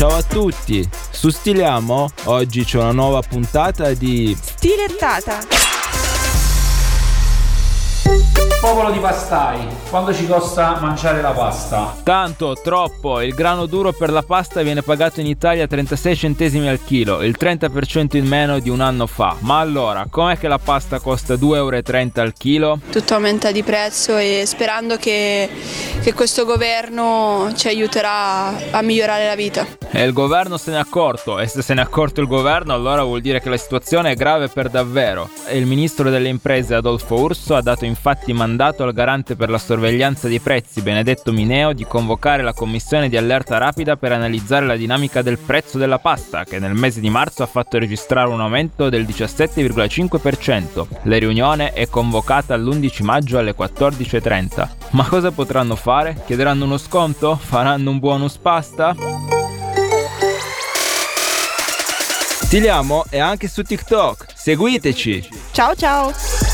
Ciao a tutti, su Stiliamo oggi c'è una nuova puntata di Stilettata. Popolo di pastai, quando ci costa mangiare la pasta? Tanto, troppo, il grano duro per la pasta viene pagato in Italia 36 centesimi al chilo, il 30% in meno di un anno fa. Ma allora, com'è che la pasta costa 2,30 euro al chilo? Tutto aumenta di prezzo e sperando che, che questo governo ci aiuterà a migliorare la vita. E il governo se n'è accorto, e se se n'è accorto il governo allora vuol dire che la situazione è grave per davvero. E il ministro delle imprese Adolfo Urso ha dato infatti mandato al garante per la sorveglianza dei prezzi Benedetto Mineo di convocare la commissione di allerta rapida per analizzare la dinamica del prezzo della pasta, che nel mese di marzo ha fatto registrare un aumento del 17,5%. La riunione è convocata l'11 maggio alle 14.30. Ma cosa potranno fare? Chiederanno uno sconto? Faranno un bonus pasta? Stiliamo è anche su TikTok. Seguiteci! Ciao ciao!